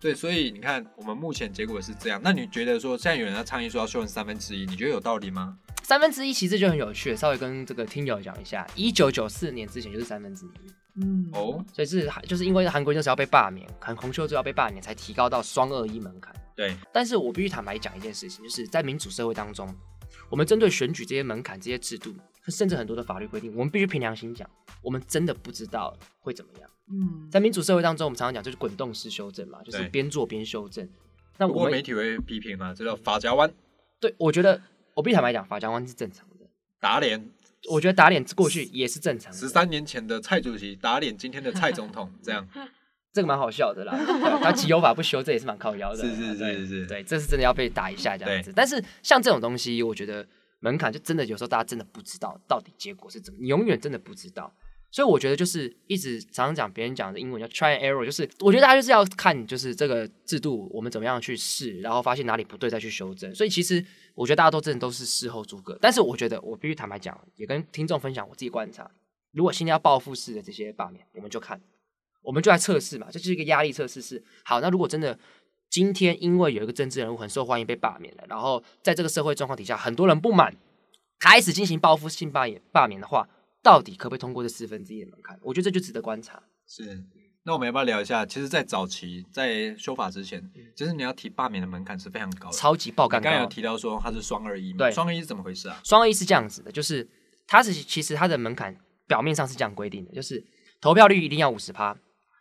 对，所以你看，我们目前结果是这样。那你觉得说，现在有人要倡议说要修成三分之一，你觉得有道理吗？三分之一其实就很有趣，稍微跟这个听友讲一下，一九九四年之前就是三分之一，嗯，哦，所以是就是因为韩国就是要被罢免，韩红秀就要被罢免，才提高到双二一门槛。对，但是我必须坦白讲一件事情，就是在民主社会当中，我们针对选举这些门槛、这些制度，甚至很多的法律规定，我们必须凭良心讲，我们真的不知道会怎么样。嗯，在民主社会当中，我们常常讲就是滚动式修正嘛，就是边做边修正。那我们媒体会批评嘛，这叫法家弯、对我觉得，我必须坦白讲，法家湾是正常的。打脸。我觉得打脸过去也是正常的，十三年前的蔡主席打脸今天的蔡总统，这样这个蛮好笑的啦。对他集有法不修，这也是蛮靠腰的。是是是是是对，这是真的要被打一下这样子。但是像这种东西，我觉得门槛就真的有时候大家真的不知道到底结果是怎么，你永远真的不知道。所以我觉得就是一直常常讲别人讲的英文叫 try and error，就是我觉得大家就是要看就是这个制度我们怎么样去试，然后发现哪里不对再去修正。所以其实我觉得大家都真的都是事后诸葛，但是我觉得我必须坦白讲，也跟听众分享我自己观察，如果今天要报复式的这些罢免，我们就看，我们就来测试嘛，这就是一个压力测试。是好，那如果真的今天因为有一个政治人物很受欢迎被罢免了，然后在这个社会状况底下，很多人不满，开始进行报复性罢免罢免的话，到底可不可以通过这四分之一的门槛？我觉得这就值得观察。是。那我们要不要聊一下？其实，在早期在修法之前，其实你要提罢免的门槛是非常高的，超级爆干高。你刚才有提到说它是双二一嘛？对双二一是怎么回事啊？双二一是这样子的，就是它是其实它的门槛表面上是这样规定的，就是投票率一定要五十趴，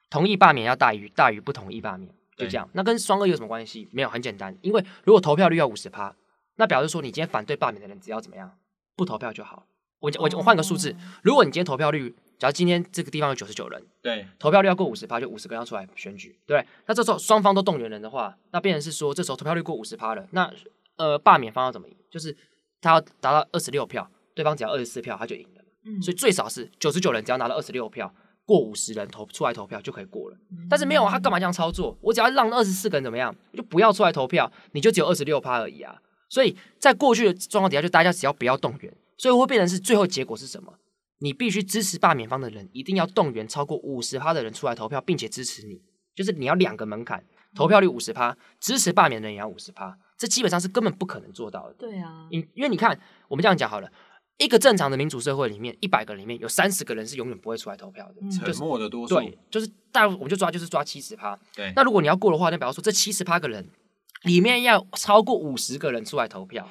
同意罢免要大于大于不同意罢免，就这样。那跟双二有什么关系？没有，很简单，因为如果投票率要五十趴，那表示说你今天反对罢免的人只要怎么样，不投票就好。我我我换个数字，如果你今天投票率，假如今天这个地方有九十九人，对，投票率要过五十趴，就五十个人要出来选举，对？那这时候双方都动员人的话，那变成是说，这时候投票率过五十趴了，那呃罢免方要怎么赢？就是他要达到二十六票，对方只要二十四票，他就赢了。嗯所以最少是九十九人只要拿到二十六票，过五十人投出来投票就可以过了。但是没有啊，他干嘛这样操作？我只要让二十四个人怎么样，我就不要出来投票，你就只有二十六趴而已啊。所以在过去的状况底下，就大家只要不要动员，所以会变成是最后结果是什么？你必须支持罢免方的人，一定要动员超过五十趴的人出来投票，并且支持你，就是你要两个门槛，投票率五十趴，支持罢免的人也要五十趴，这基本上是根本不可能做到的。对啊，因因为你看，我们这样讲好了，一个正常的民主社会里面，一百个人里面有三十个人是永远不会出来投票的。嗯沉默的多数。对，就是大，我们就抓就是抓七十趴。对那如果你要过的话，那比方说这七十趴个人里面要超过五十个人出来投票。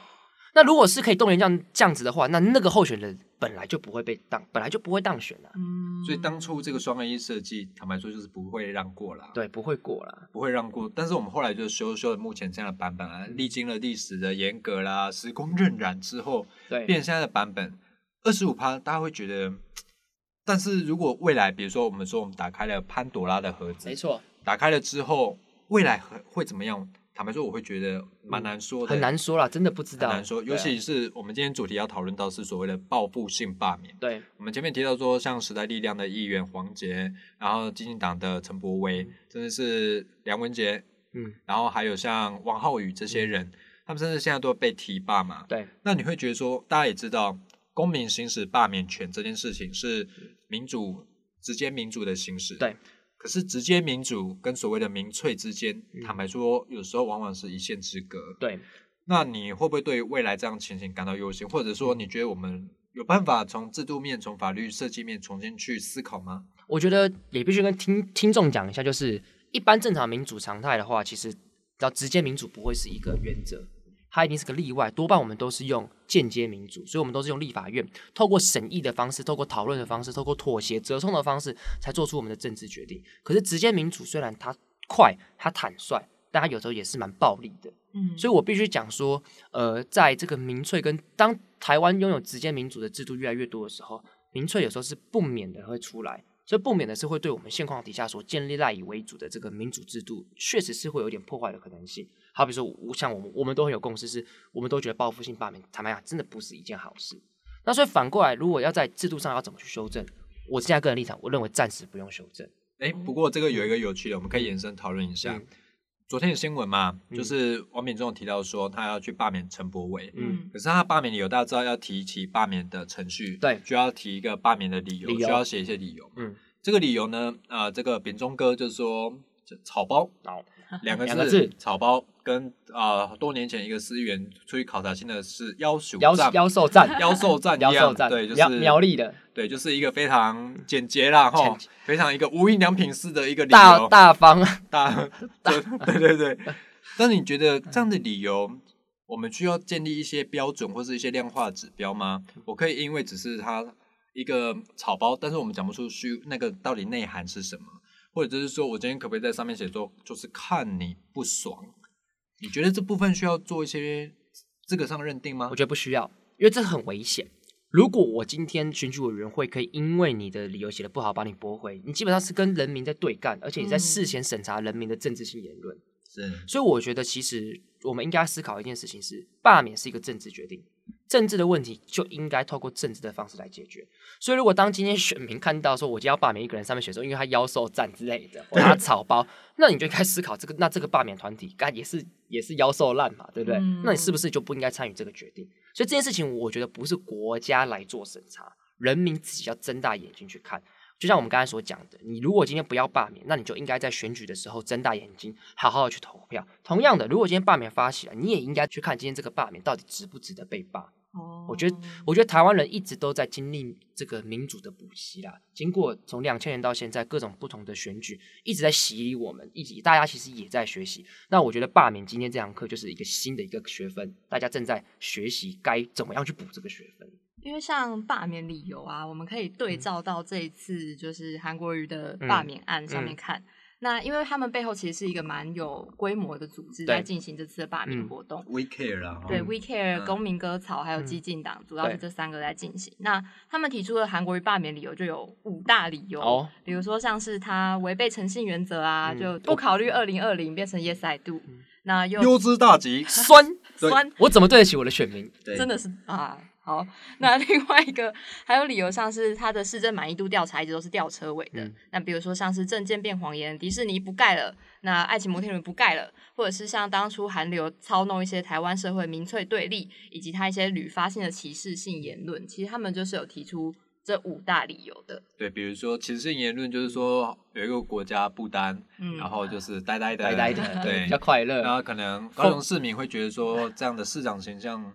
那如果是可以动员这样这样子的话，那那个候选人本来就不会被当，本来就不会当选啊。嗯，所以当初这个双二一设计，坦白说就是不会让过啦。对，不会过啦。不会让过，但是我们后来就修修了目前这样的版本啊，历经了历史的严格啦、时空荏苒之后，对，变成现在的版本二十五趴，大家会觉得，但是如果未来，比如说我们说我们打开了潘朵拉的盒子，没，错，打开了之后，未来会会怎么样？坦白说，我会觉得蛮难说的，很难说啦，真的不知道。很难说，尤其是我们今天主题要讨论到是所谓的报复性罢免。对我们前面提到说，像时代力量的议员黄杰，然后基进党的陈柏威，甚至是梁文杰，嗯，然后还有像王浩宇这些人，他们甚至现在都被提罢嘛。对那你会觉得说，大家也知道，公民行使罢免权这件事情是民主直接民主的行使。对。可是直接民主跟所谓的民粹之间，嗯坦白说，有时候往往是一线之隔。对，那你会不会对未来这样情形感到忧心，或者说你觉得我们有办法从制度面、从法律设计面重新去思考吗？我觉得也必须跟听听众讲一下，就是一般正常民主常态的话，其实要直接民主不会是一个原则，它一定是个例外。多半我们都是用间接民主，所以我们都是用立法院透过审议的方式、透过讨论的方式、透过妥协、折冲的方式，才做出我们的政治决定。可是直接民主虽然它快、它坦率，但它有时候也是蛮暴力的。嗯，所以我必须讲说，呃，在这个民粹跟当台湾拥有直接民主的制度越来越多的时候，民粹有时候是不免的会出来，所以不免的是会对我们现况底下所建立赖以为主的这个民主制度，确实是会有点破坏的可能性。好比说，我像我们我们都很有共识，是我们都觉得报复性罢免，坦白讲，真的不是一件好事。那所以反过来，如果要在制度上要怎么去修正，我现在个人立场，我认为暂时不用修正。哎，不过这个有一个有趣的，我们可以延伸讨论一下。嗯昨天的新闻嘛，嗯就是王炳忠有提到说他要去罢免陈柏伟，嗯，可是他罢免理由大家知道要提起罢免的程序，对就要提一个罢免的理由，理由需要写一些理由。嗯，这个理由呢，呃，这个扁中哥就说这草包，好，两个两个字草包跟啊、多年前一个司议员出去考察新的是妖兽妖站妖兽战，妖兽站一样妖兽战，对，就是苗苗栗的。对，就是一个非常简洁啦哈，非常一个无印良品式的一个理大由，大方，大对对对对。但你觉得这样的理由，我们需要建立一些标准或是一些量化指标吗？我可以因为只是它一个草包，但是我们讲不出虚那个到底内涵是什么，或者就是说我今天可不可以在上面写说，就是看你不爽？你觉得这部分需要做一些资格上认定吗我？觉得不需要，因为这很危险。如果我今天选举委员会可以因为你的理由写的不好把你驳回，你基本上是跟人民在对干，而且你在嗯事前审查人民的政治性言论。是所以我觉得，其实我们应该思考一件事情是，罢免是一个政治决定，政治的问题就应该透过政治的方式来解决。所以，如果当今天选民看到说我今天要罢免一个人，上面选说因为他妖兽战之类的，或者他 草包，那你就应该思考这个，那这个罢免团体该也是也是妖兽烂嘛，对不对？嗯那你是不是就不应该参与这个决定？所以这件事情，我觉得不是国家来做审查，人民自己要睁大眼睛去看。就像我们刚才所讲的，你如果今天不要罢免，那你就应该在选举的时候睁大眼睛，好好的去投票。同样的，如果今天罢免发起了，你也应该去看今天这个罢免到底值不值得被罢。哦我觉得，我觉得台湾人一直都在经历这个民主的补习啦。经过从两千年到现在各种不同的选举，一直在洗礼我们，一直大家其实也在学习。那我觉得罢免今天这堂课就是一个新的一个学分，大家正在学习该怎么样去补这个学分。因为像罢免理由啊，我们可以对嗯照到这一次就是韩国瑜的罢免案上面嗯看。那因为他们背后其实是一个蛮有规模的组织在进行这次的罢免嗯活动。We care 啦，哈对嗯，We Care、嗯公民割草还有嗯激进党，主要是对这三个在进行。那他们提出的韩国瑜罢免理由就有五大理由，哦比如说像是他违背诚信原则啊，嗯就不考虑二零二零变成 Yes I do，、那又优之大吉，酸，酸我怎么对得起我的选民？对真的是啊。好，那另外一个还有理由，上是他的市政满意度调查一直都是吊车尾的。嗯那比如说像是证件变谎言，迪士尼不盖了，那爱情摩天轮不盖了，或者是像当初韩流操弄一些台湾社会民粹对立，以及他一些屡发性的歧视性言论，其实他们就是有提出这五大理由的。对，比如说歧视性言论，就是说有一个国家不丹，嗯，然后就是呆呆的，呆呆的，对 比较，快乐。然后可能高雄市民会觉得说这样的市长形象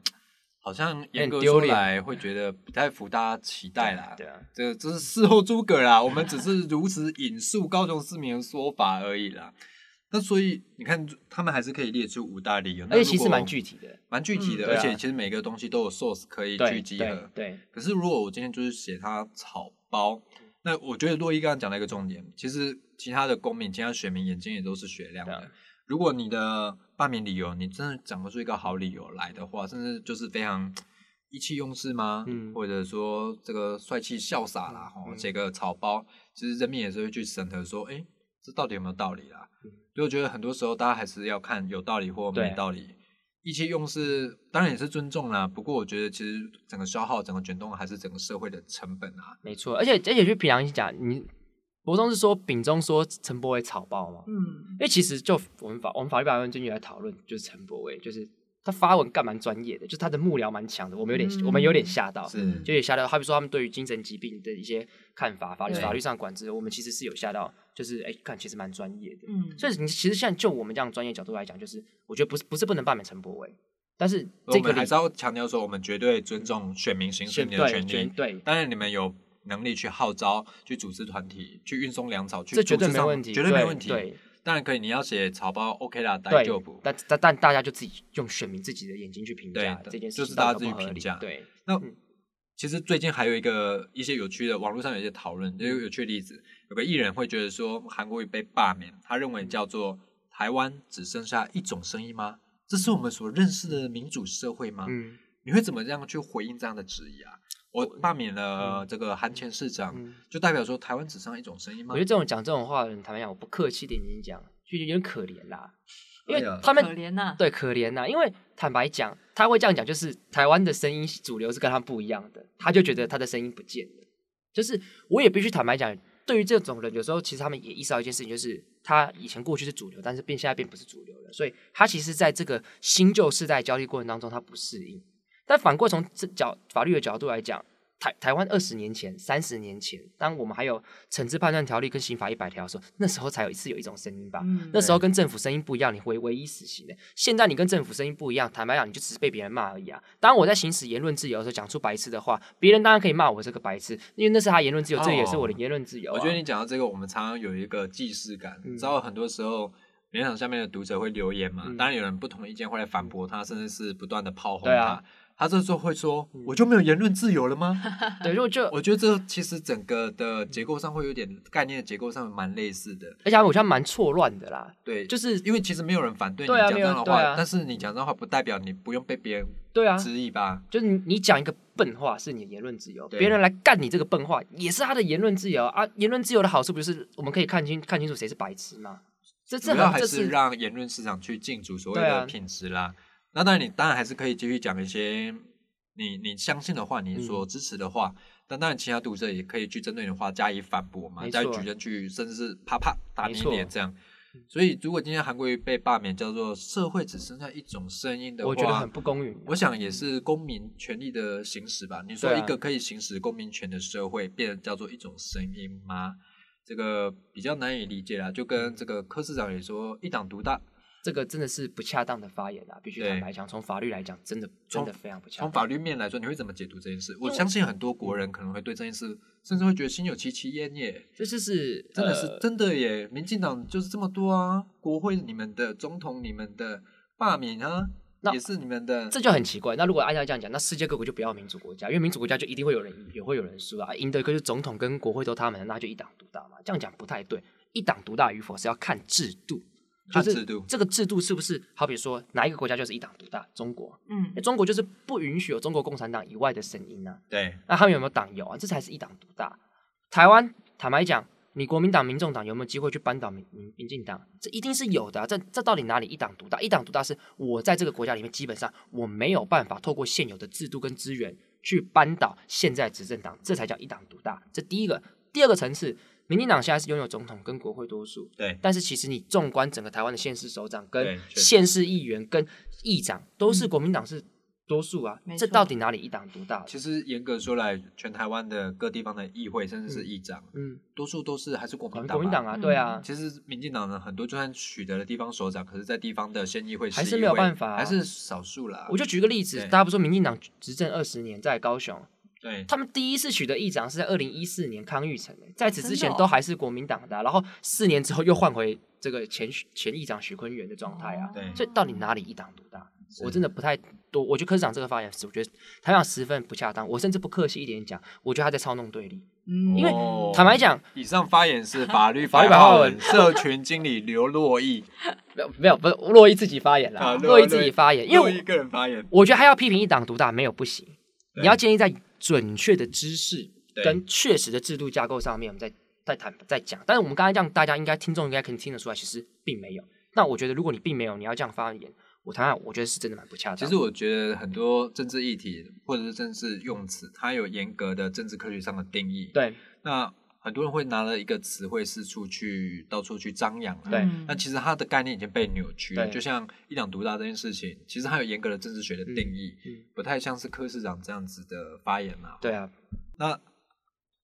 好像严格丢脸出来，会觉得不太符大家期待啦。对啊，这个这是事后诸葛啦，我们只是如此引述高雄市民的说法而已啦。那所以你看，他们还是可以列出五大理由，那其实蛮具体的。蛮具体的，而且其实每个东西都有 source 可以去集对合。对，可是如果我今天就是写它草包，那我觉得洛伊刚刚讲了一个重点，其实其他的公民、其他选民眼睛也都是雪亮的。如果你的罢免理由，你真的讲不出一个好理由来的话，甚至就是非常意气用事吗？嗯或者说这个帅气潇洒啦，吼、嗯写个草包，其实人民也是会去审核说，哎，这到底有没有道理啦？嗯所以我觉得很多时候大家还是要看有道理或对没道理。意气用事当然也是尊重啦，不过我觉得其实整个消耗、整个卷动还是整个社会的成本啊。没错。而且而且去平常心讲，你博中是说丙中说陈柏伟草包嘛？嗯因为其实就我们法我们法律白文经来讨论，就是陈柏伟，就是他发文干蛮专业的，就是他的幕僚蛮强的，我们有点、嗯我们有点吓到，是就也吓到。好比说他们对于精神疾病的一些看法，法律法律上管制，我们其实是有吓到，就是哎，看其实蛮专业的。嗯，所以你其实现在就我们这样专业角度来讲，就是我觉得不是不是不能罢免陈柏伟，但是我这个还是要强调说，我们绝对尊重选民行使你的权利。对对当然，你们有能力去号召、去组织团体、去运送粮草，去这绝对没问题，绝对没问题。对当然可以，你要写草包 OK 啦，对待就补。但但但大家就自己用选民自己的眼睛去评价对这件事情，就是大家自己评价对，那嗯其实最近还有一个一些有趣的，网络上有一些讨论，有有趣的例子，有个艺人会觉得说韩国瑜被罢免，他认为叫做台湾只剩下一种声音吗？这是我们所认识的民主社会吗？嗯你会怎么样去回应这样的质疑啊？我罢免了这个韩前市长，嗯，就代表说台湾只剩一种声音吗我觉？得这种讲这种话的人，坦白讲，我不客气点讲，就有点可怜啦，因为他们可怜呐、对可怜呐，因为坦白讲，他会这样讲，就是台湾的声音主流是跟他不一样的，他就觉得他的声音不见了。就是我也必须坦白讲，对于这种人，有时候其实他们也意识到一件事情，就是他以前过去是主流，但是变现在变不是主流了，所以他其实在这个新旧世代交替过程当中，他不适应。但反过从这角法律的角度来讲，台台湾二十年前、三十年前，当我们还有惩治判断条例跟刑法一百条的时候，那时候才有一次有一种声音吧。嗯那时候跟政府声音不一样，你会唯一死刑的。现在你跟政府声音不一样，坦白讲，你就只是被别人骂而已啊。当我在行使言论自由的时候，讲出白痴的话，别人当然可以骂我这个白痴，因为那是他言论自由，这也是我的言论自由啊、我觉得你讲到这个，我们常常有一个既视感，你知道很多时候。联想下面的读者会留言嘛？嗯当然有人不同意见会来反驳他，甚至是不断的炮轰他。啊他这时候会说：“我就没有言论自由了吗？” 对，如果就我觉得这其实整个的结构上会有点概念的结构上蛮类似的。而且我觉得蛮错乱的啦，对，就是因为其实没有人反对你讲这样的话，但是你讲这样的话不代表你不用被别人对啊，质疑吧？就是你你讲一个笨话是你的言论自由，对别人来干你这个笨话也是他的言论自由啊。言论自由的好处不就是我们可以看清看清楚谁是白痴吗？这这主要还是让言论市场去竞逐所谓的品质啦。那当然，你当然还是可以继续讲一些你你相信的话，你嗯所支持的话。但当然，其他读者也可以去针对你的话加以反驳嘛，加以举证去，甚至是啪啪打你脸这样。所以，如果今天韩国瑜被罢免，叫做社会只剩下一种声音的话，我觉得很不公允。我想也是公民权利的行使吧。你说一个可以行使公民权的社会，变成叫做一种声音吗？这个比较难以理解啦。就跟这个柯市长也说，一党独大，这个真的是不恰当的发言啊，必须坦白讲，从法律来讲，真的真的非常不恰当。从法律面来说，你会怎么解读这件事？我相信很多国人可能会对这件事，甚至会觉得心有戚戚焉耶。这就是真的是、呃真的耶！民进党就是这么多啊，国会你们的总统、你们的罢免啊，那也是你们的。这就很奇怪。那如果按照这样讲，那世界各国就不要民主国家，因为民主国家就一定会有人赢，也会有人输啊。赢得可是总统跟国会都他们的，那就一党独大嘛。这样讲不太对，一党独大与否是要看制度，就是制度这个制度是不是好比说哪一个国家就是一党独大？中国，嗯中国就是不允许有中国共产党以外的声音啊。对，那他们有没有党有啊？这才是一党独大。台湾坦白讲，你国民党、民众党有没有机会去扳倒民民民进党？这一定是有的啊、这这到底哪里一党独大？一党独大是我在这个国家里面，基本上我没有办法透过现有的制度跟资源去扳倒现在执政党，这才叫一党独大。这第一个，第二个层次，民进党现在是拥有总统跟国会多数，对，但是其实你纵观整个台湾的县市首长、跟县市议员、跟议长，都是国民党是多数啊没，这到底哪里一党独大？其实严格说来，全台湾的各地方的议会，甚至是议长，嗯，多数都是还是国民党吧。国民党啊，嗯对啊，其实民进党呢，很多就算取得了地方首长，可是，在地方的县议会、还是没有办法啊还是少数啦。我就举个例子，大家不说民进党执政二十年，在高雄，对。他们第一次取得议长是在二零一四年康裕成的，在此之前都还是国民党的啊、然后四年之后又换回这个前前议长许坤元的状态啊，对。所以到底哪里一党独大？我真的不太多，我觉得科市长这个发言是，我觉得台长十分不恰当，我甚至不客气一点讲，我觉得他在操弄对立。嗯因为哦。坦白讲，以上发言是法律法律白话白话文文社群经理刘洛毅，没有没有，不是洛毅自己发言啦，啊洛伊自己发言，因为我洛毅个人发言，我觉得他要批评一党独大没有不行，你要建议在准确的知识跟确实的制度架构上面，我们再再谈再讲。但是我们刚才这样，大家应该听众应该可以听得出来，其实并没有。那我觉得，如果你并没有，你要这样发言，我谈谈，我觉得是真的蛮不恰当。其实我觉得很多政治议题或者是政治用词，它有严格的政治科学上的定义。，对那很多人会拿了一个词汇四处去到处去张扬啊。对嗯那其实它的概念已经被扭曲了，对就像一党独大这件事情，其实它有严格的政治学的定义，嗯嗯不太像是柯市长这样子的发言嘛。对啊，那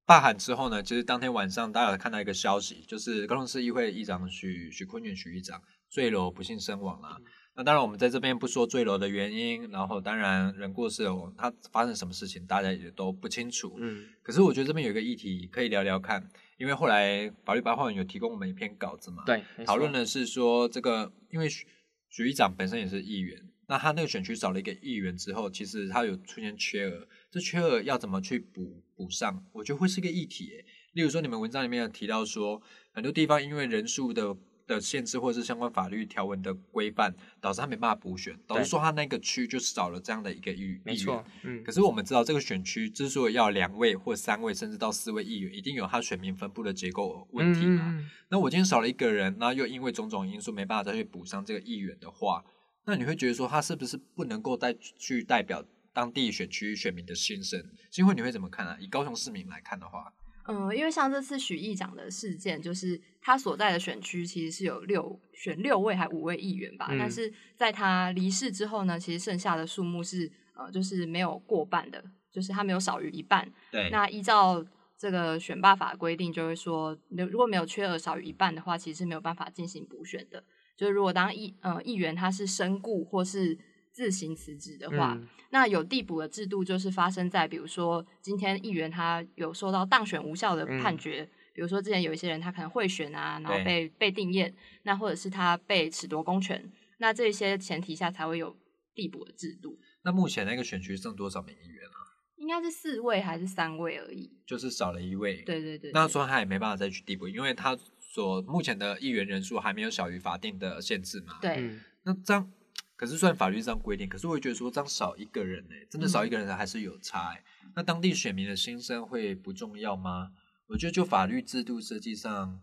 罢喊之后呢，其实当天晚上大家有看到一个消息，就是高雄市议会议长许许坤元许议长坠楼不幸身亡啦。那当然，我们在这边不说坠楼的原因，然后当然人过世了，他发生什么事情大家也都不清楚。嗯，可是我觉得这边有一个议题可以聊聊看，因为后来法律白话文有提供我们一篇稿子嘛，，对，讨论的是说这个，因为许许议长本身也是议员，那他那个选区少了一个议员之后，其实他有出现缺额，这缺额要怎么去补补上？我觉得会是一个议题耶。例如说，你们文章里面有提到说，很多地方因为人数的的限制或者是相关法律条文的规范，导致他没办法补选，导致说他那个区就少了这样的一个议议员没错。，嗯可，是我们知道，这个选区之所以要两位或三位，甚至到四位议员，一定有他选民分布的结构问题嘛？嗯嗯嗯那我今天少了一个人，那又因为种种因素没办法再去补上这个议员的话，那你会觉得说他是不是不能够再去代表当地选区选民的心声？新会你会怎么看啊？以高雄市民来看的话，嗯，因为像这次许议长的事件，就是他所在的选区其实是有六选六位还五位议员吧，嗯但是在他离世之后呢，其实剩下的数目是呃就是没有过半的，就是他没有少于一半。对，那依照这个选罢法规定，就会说，如果没有缺额少于一半的话，其实是没有办法进行补选的。就是如果当议呃议员他是身故或是自行辞职的话，那有递补的制度就是发生在比如说今天议员他有受到当选无效的判决，比如说之前有一些人他可能贿选啊，然后被被定验，那或者是他被褫夺公权，那这些前提下才会有递补的制度。那目前那个选区剩多少名议员啊？应该是四位还是三位而已？就是少了一位。对对对。那说他也没办法再去递补，因为他。所目前的议员人数还没有小于法定的限制嘛？对。那这样，可是算法律上规定，可是我会觉得说这样少一个人呢，真的少一个人还是有差诶。那当地选民的心声会不重要吗？我觉得就法律制度设计上，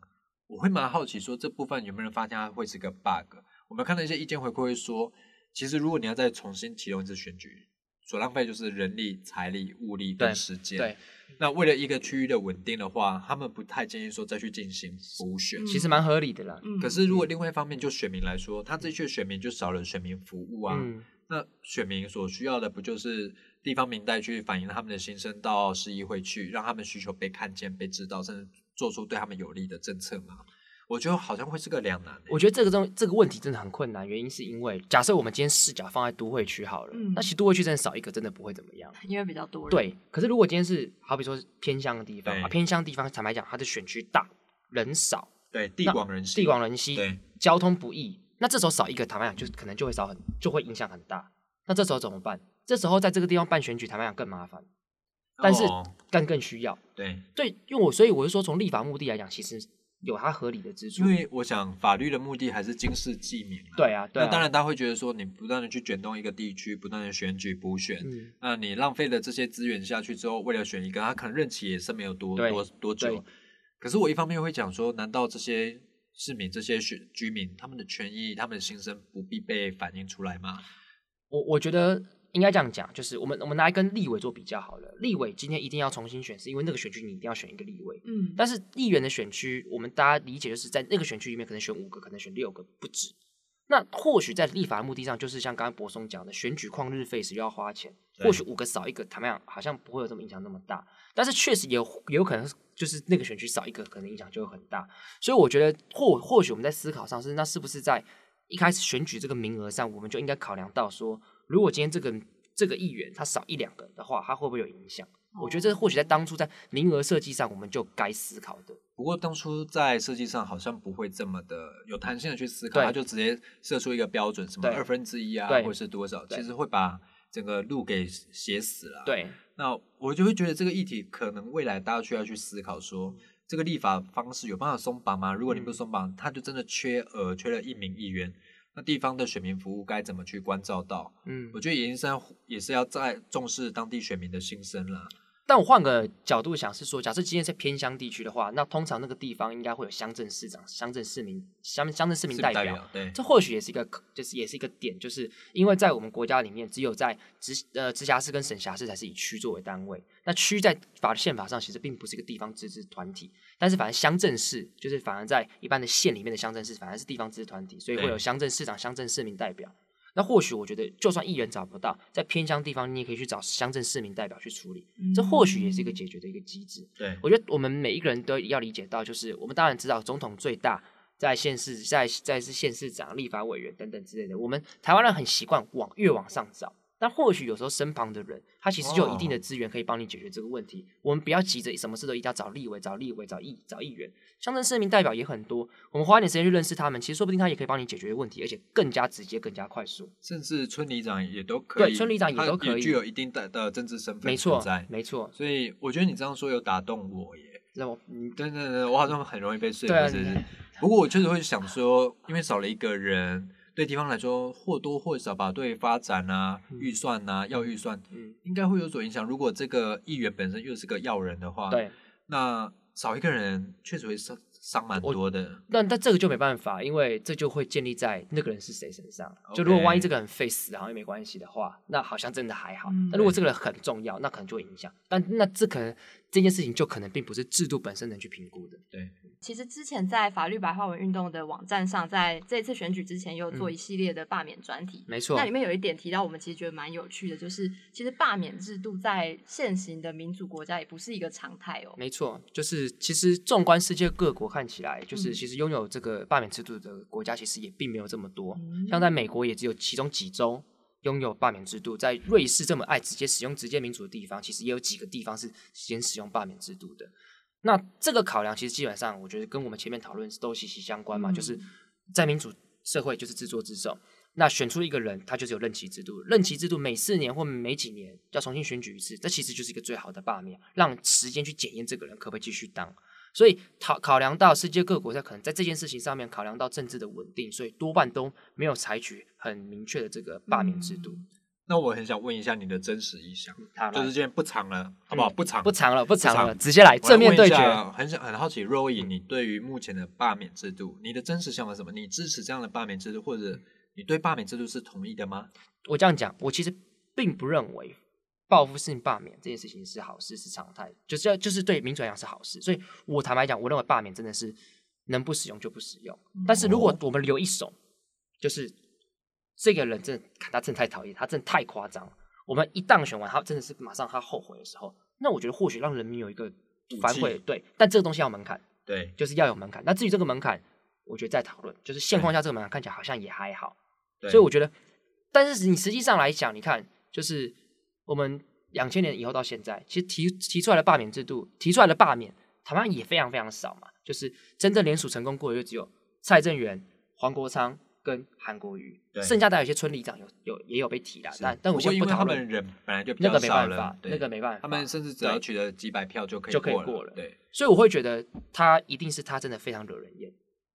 我会蛮好奇说这部分有没有人发现它会是个 bug？我们看到一些意见回馈会说，其实如果你要再重新启动一次选举。所浪费就是人力、财力、物力跟时间。对，那为了一个区域的稳定的话，他们不太建议说再去进行补选，其实蛮合理的啦。可是如果另外一方面就选民来说，他这些选民就少了选民服务啊。嗯那选民所需要的不就是地方民代去反映他们的心声到市议会去，让他们需求被看见、被知道，甚至做出对他们有利的政策吗？我觉得好像会是个两难。我觉得这个东这个问题真的很困难，原因是因为假设我们今天视角放在都会区好了，那其实都会区真的少一个真的不会怎么样，因为比较多人。对，可是如果今天是好比说偏乡的地方啊，偏乡地方坦白讲，它的选区大人少，对，地广人稀，地广人稀，对，交通不易，那这时候少一个坦白讲，就可能就会少很，就会影响很大。那这时候怎么办？这时候在这个地方办选举，坦白讲更麻烦，但是更更需要。对，对，因为我所以我是说，从立法目的来讲，其实。有它合理的之处，因为我想法律的目的还是经世济民。对啊，那当然大家会觉得说，你不断的去卷动一个地区，不断的选举补选，那你浪费了这些资源下去之后，为了选一个，他可能任期也是没有多多多久。可是我一方面会讲说，难道这些市民、这些选居民，他们的权益、他们的心声不必被反映出来吗？我我觉得。应该这样讲，就是我们我们拿来跟立委做比较好了。立委今天一定要重新选，是因为那个选区你一定要选一个立委。嗯，但是议员的选区，我们大家理解就是在那个选区里面可能选五个，可能选六个不止。那或许在立法目的上，就是像刚刚博松讲的，选举旷日费时又要花钱。或许五个少一个，坦白讲好像不会有这么影响那么大。但是确实也也有可能就是那个选区少一个，可能影响就会很大。所以我觉得或或许我们在思考上是，那是不是在一开始选举这个名额上，我们就应该考量到说。如果今天这个这个议员他少一两个的话，他会不会有影响？我觉得这或许在当初在名额设计上，我们就该思考的。不过当初在设计上好像不会这么的有弹性的去思考，他就直接设出一个标准，什么二分之一啊，或者是多少，其实会把整个路给写死了。对，那我就会觉得这个议题可能未来大家需要去思考，说这个立法方式有办法松绑吗？如果你不松绑，他就真的缺额，缺了一名议员。那地方的选民服务该怎么去关照到？嗯，我觉得延伸也是要在重视当地选民的心声了。但我换个角度想，是说，假设今天在偏乡地区的话，那通常那个地方应该会有乡镇市长、乡镇市民、乡乡镇市民代表。对，这或许也是一个，就是也是一个点，就是因为在我们国家里面，只有在直呃直辖市跟省辖市才是以区作为单位。那区在法宪法上其实并不是一个地方自治团体，但是反而乡镇市就是反而在一般的县里面的乡镇市，反而是地方自治团体，所以会有乡镇市长、乡镇市民代表。那或许我觉得，就算议员找不到，在偏乡地方，你也可以去找乡镇市民代表去处理，这或许也是一个解决的一个机制。对我觉得，我们每一个人都要理解到，就是我们当然知道，总统最大在县市，在在是县市长、立法委员等等之类的，我们台湾人很习惯往越往上找。那或许有时候身旁的人，他其实就有一定的资源可以帮你解决这个问题。我们不要急着什么事都一定要找立委、找立委、找议、找议员。乡镇市民代表也很多，我们花一点时间去认识他们，其实说不定他也可以帮你解决问题，而且更加直接、更加快速。甚至村里长也都可以，对，村里长也都可以，具有一定的的政治身份。没错，没错。所以我觉得你这样说有打动我耶。那我，对对对，我好像很容易被说服，是不是？不过我确实会想说，因为少了一个人。对地方来说，或多或少吧，对发展啊、预算啊、要预算，应该会有所影响。如果这个议员本身又是个要人的话，对，那少一个人确实会伤伤蛮多的。那但这个就没办法，因为这就会建立在那个人是谁身上。就如果万一这个人废死，然后也没关系的话，那好像真的还好。那如果这个人很重要，那可能就会影响。但那这可能这件事情就可能并不是制度本身能去评估的。对。其实之前在法律白话文运动的网站上，在这次选举之前，有做一系列的罢免专题。没错，那里面有一点提到，我们其实觉得蛮有趣的，就是其实罢免制度在现行的民主国家也不是一个常态哦。没错，就是其实纵观世界各国看起来，就是其实拥有这个罢免制度的国家其实也并没有这么多。像在美国也只有其中几州拥有罢免制度，在瑞士这么爱直接使用直接民主的地方，其实也有几个地方是先使用罢免制度的。那这个考量其实基本上，我觉得跟我们前面讨论都息息相关嘛。就是在民主社会，就是自作自受。那选出一个人，他就是有任期制度，任期制度每四年或每几年要重新选举一次，这其实就是一个最好的罢免，让时间去检验这个人可不可以继续当。所以考考量到世界各国在可能在这件事情上面考量到政治的稳定，所以多半都没有采取很明确的这个罢免制度。那我很想问一下你的真实意向，就是今天不长了，好不好？不长，不长了，不长了，直接来正面对决。很想很好奇，若颖，你对于目前的罢免制度，你的真实想法是什么？你支持这样的罢免制度，或者你对罢免制度是同意的吗？我这样讲，我其实并不认为报复性罢免这件事情是好事，是常态，就是要就是对民主来讲是好事。所以我坦白讲，我认为罢免真的是能不使用就不使用。但是如果我们留一手，就是。这个人真的，他真的太讨厌，他真的太夸张。我们一当选完，他真的是马上他后悔的时候，那我觉得或许让人民有一个反悔，对。但这个东西要门槛，对，就是要有门槛。那至于这个门槛，我觉得再讨论。就是现况下这个门槛看起来好像也还好，所以我觉得，但是你实际上来讲，你看，就是我们两千年以后到现在，其实提提出来的罢免制度，提出来的罢免，台湾也非常非常少嘛。就是真正联署成功过的，就只有蔡正元、黄国昌。跟韩国瑜，剩下的有些村里长有有也有被提的，但但我先不讨论。人本来就那个没办法，那个没办法，他们甚至只要取得几百票就可以就可以过了。对，所以我会觉得他一定是他真的非常惹人厌，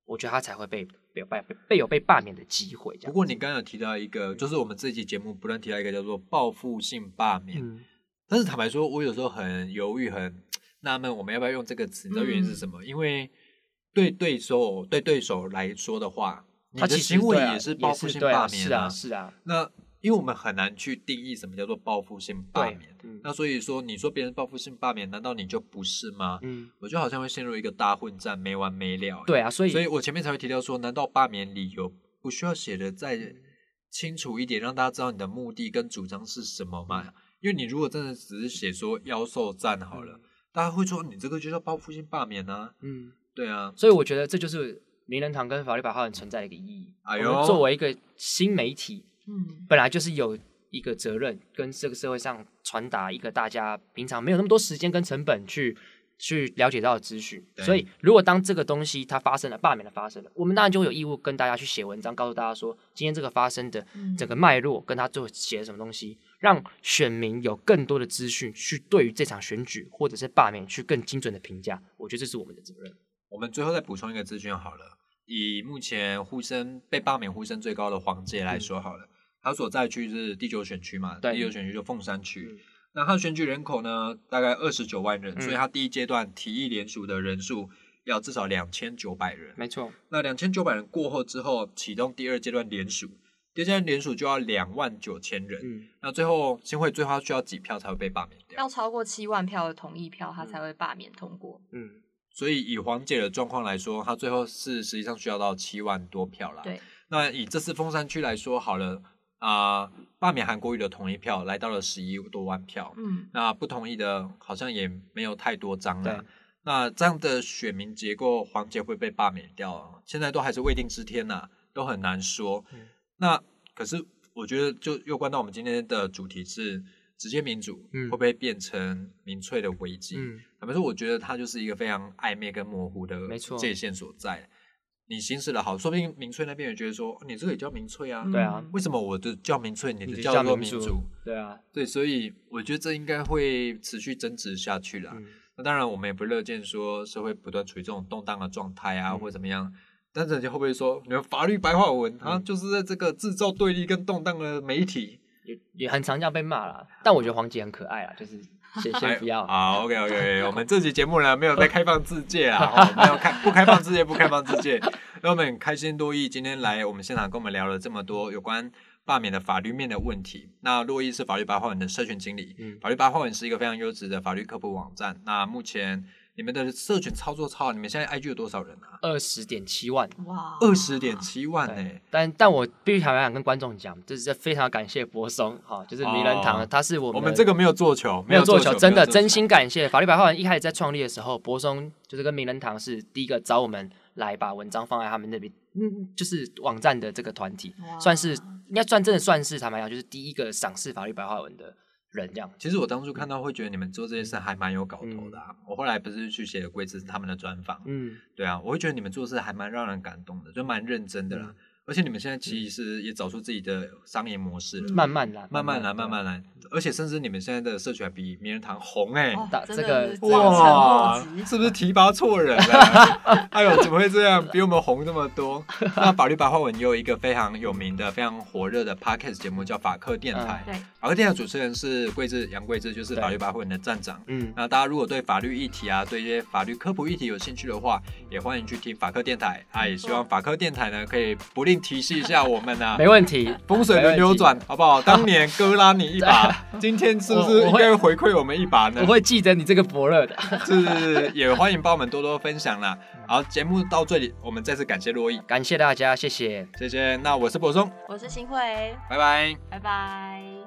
我觉得他才会被被罢被有被罢免的机会。不过你刚刚有提到一个，就是我们这期节目不断提到一个叫做报复性罢免，但是坦白说，我有时候很犹豫，很纳闷，我们要不要用这个词？你知道原因是什么？因为对对手对对手来说的话。他的行为也是报复性罢免是啊，是啊。那因为我们很难去定义什么叫做报复性罢免，那所以说你说别人报复性罢免，难道你就不是吗？嗯，我觉得好像会陷入一个大混战，没完没了。对啊，所以所以我前面才会提到说，难道罢免理由不需要写的再清楚一点，让大家知道你的目的跟主张是什么吗？因为你如果真的只是写说妖兽战好了，大家会说你这个就叫报复性罢免啊？嗯，对啊，所以我觉得这就是。名人堂跟法律白话文存在的一个意义。哎呦作为一个新媒体，嗯，本来就是有一个责任，跟这个社会上传达一个大家平常没有那么多时间跟成本去去了解到的资讯。所以，如果当这个东西它发生了，罢免的发生了，我们当然就有义务跟大家去写文章，告诉大家说，今天这个发生的整个脉络，跟他最后写了什么东西，让选民有更多的资讯去对于这场选举或者是罢免去更精准的评价。我觉得这是我们的责任。我们最后再补充一个资讯好了。以目前呼声被罢免呼声最高的黄杰来说好了，他所在区是第九选区嘛？第九选区就凤山区。那他选举人口呢，大概二十九万人，所以他第一阶段提议联署的人数要至少两千九百人。没错。那两千九百人过后之后，启动第二阶段联署，第二阶段联署就要两万九千人。嗯。那最后新会最后需要几票才会被罢免掉？要超过七万票的同意票，他才会罢免通过。嗯。所以以黄姐的状况来说，她最后是实际上需要到七万多票啦。对。那以这次凤山区来说，好了啊，罢免韩国瑜的同意票来到了十一多万票。嗯。那不同意的好像也没有太多张了。那这样的选民结构，黄杰会被罢免掉，现在都还是未定之天呐，都很难说。那可是我觉得，就又关到我们今天的主题是。直接民主会不会变成民粹的危机？坦白说，我觉得它就是一个非常暧昧跟模糊的界限所在。你行驶的好，说不定民粹那边也觉得说，你这个也叫民粹啊？对啊，为什么我的叫民粹，你的叫做民主？对啊，对，所以我觉得这应该会持续争执下去的。那当然，我们也不乐见说社会不断处于这种动荡的状态啊，或者怎么样。但是人家会不会说，你们法律白话文啊，就是在这个制造对立跟动荡的媒体？也也很常这样被骂了，但我觉得黄杰很可爱啊，就是先先不要。好，OK OK，我们这期节目呢没有在开放自界啊，哦没有开不开放自界，不开放自界。那我们很开心多益今天来我们现场跟我们聊了这么多有关罢免的法律面的问题。那洛伊是法律白话文的社群经理，嗯法律白话文是一个非常优质的法律科普网站。那目前你们的社群操作超好，你们现在 IG 有多少人啊？二十点七万，哇，二十点七万呢、对，但但我必须坦白讲跟观众讲，就是非常感谢博松哈，就是名人堂，哦。他是我们我们这个没有做球，没有做球，真的真心。感谢。法律白话文一开始在创立的时候，博松就是跟名人堂是第一个找我们来把文章放在他们那边，嗯，就是网站的这个团体，算是应该算真的算是坦白讲，就是第一个赏识法律白话文的人这样。其实我当初看到会觉得你们做这件事还蛮有搞头的、啊。嗯我后来不是去写了贵子他们的专访，嗯，对啊，我会觉得你们做事还蛮让人感动的，就蛮认真的啦。而且你们现在其实也找出自己的商业模式了，慢慢来，慢慢来，慢慢来。而且甚至你们现在的社群还比名人堂红哎、这个哇，是不是提拔错人了？哎呦，怎么会这样？比我们红这么多？那法律白话文也有一个非常有名的、非常火热的 podcast 节目，叫法克电台。对，法克电台主持人是桂智杨桂智，就是法律白话文的站长。嗯，那大家如果对法律议题啊，对一些法律科普议题有兴趣的话，也欢迎去听法克电台啊。也希望法克电台呢，可以不吝提示一下我们啊。没问题，风水轮流转，好不好？当年哥拉你一把，今天是不是应该回馈我们一把呢我？会记得你这个伯乐的。是是是，也欢迎帮我们多多分享啦。好，节目到这里，我们再次感谢洛毅，感谢大家，谢谢。谢谢。那我是柏松，我是新慧，拜拜。拜拜。